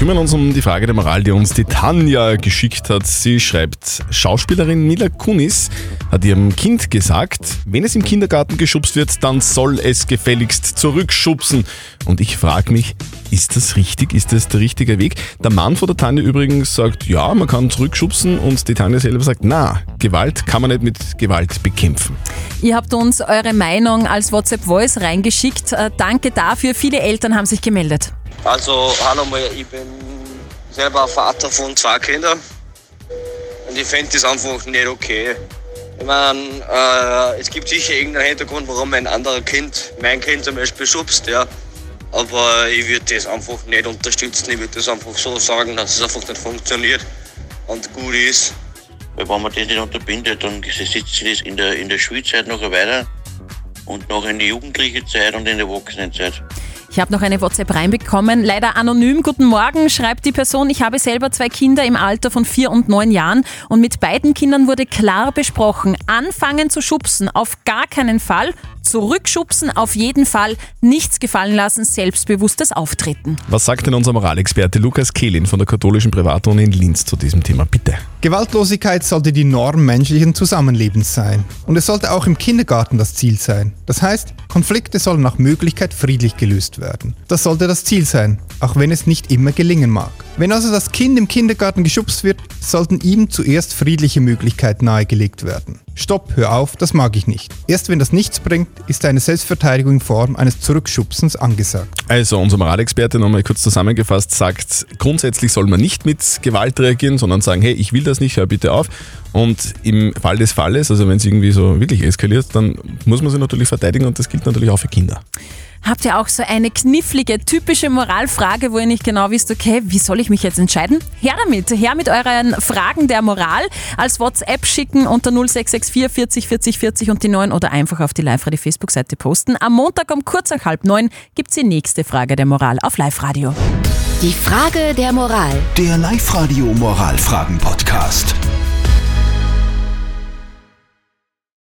Kümmern uns um die Frage der Moral, die uns die Tanja geschickt hat. Sie schreibt, Schauspielerin Mila Kunis hat ihrem Kind gesagt, wenn es im Kindergarten geschubst wird, dann soll es gefälligst zurückschubsen. Und ich frage mich, ist das richtig? Ist das der richtige Weg? Der Mann von der Tanja übrigens sagt, ja, man kann zurückschubsen und die Tanja selber sagt, na, Gewalt kann man nicht mit Gewalt bekämpfen. Ihr habt uns eure Meinung als WhatsApp-Voice reingeschickt. Äh, danke dafür. Viele Eltern haben sich gemeldet. Also, hallo ich bin selber Vater von zwei Kindern und ich finde das einfach nicht okay. Ich meine, äh, es gibt sicher irgendeinen Hintergrund, warum ein anderes Kind, mein Kind zum Beispiel schubst, ja. Aber ich würde das einfach nicht unterstützen. Ich würde das einfach so sagen, dass es einfach nicht funktioniert und gut ist. Weil wenn man das nicht unterbindet, dann sitzt das in der, in der Schulzeit noch weiter und noch in die jugendliche Zeit und in der Erwachsenenzeit. Ich habe noch eine WhatsApp reinbekommen. Leider anonym. Guten Morgen, schreibt die Person. Ich habe selber zwei Kinder im Alter von vier und neun Jahren und mit beiden Kindern wurde klar besprochen, anfangen zu schubsen auf gar keinen Fall, zurückschubsen auf jeden Fall, nichts gefallen lassen, selbstbewusstes Auftreten. Was sagt denn unser Moralexperte Lukas Kehlin von der katholischen Privatuni in Linz zu diesem Thema? Bitte. Gewaltlosigkeit sollte die Norm menschlichen Zusammenlebens sein. Und es sollte auch im Kindergarten das Ziel sein. Das heißt, Konflikte sollen nach Möglichkeit friedlich gelöst werden. Das sollte das Ziel sein, auch wenn es nicht immer gelingen mag. Wenn also das Kind im Kindergarten geschubst wird, sollten ihm zuerst friedliche Möglichkeiten nahegelegt werden. Stopp, hör auf, das mag ich nicht. Erst wenn das nichts bringt, ist eine Selbstverteidigung in Form eines Zurückschubsens angesagt. Also, unser Moralexperte, nochmal kurz zusammengefasst, sagt, grundsätzlich soll man nicht mit Gewalt reagieren, sondern sagen, hey, ich will das nicht, hör bitte auf. Und im Fall des Falles, also wenn es irgendwie so wirklich eskaliert, dann muss man sich natürlich verteidigen und das gilt natürlich auch für Kinder. Habt ihr auch so eine knifflige, typische Moralfrage, wo ihr nicht genau wisst, okay, wie soll ich mich jetzt entscheiden? Her damit, her mit euren Fragen der Moral als WhatsApp schicken unter 0664 40 40 40 und die 9 oder einfach auf die Live-Radio Facebook-Seite posten. Am Montag um kurz nach halb neun gibt's die nächste Frage der Moral auf Live-Radio. Die Frage der Moral. Der Live-Radio Moralfragen-Podcast.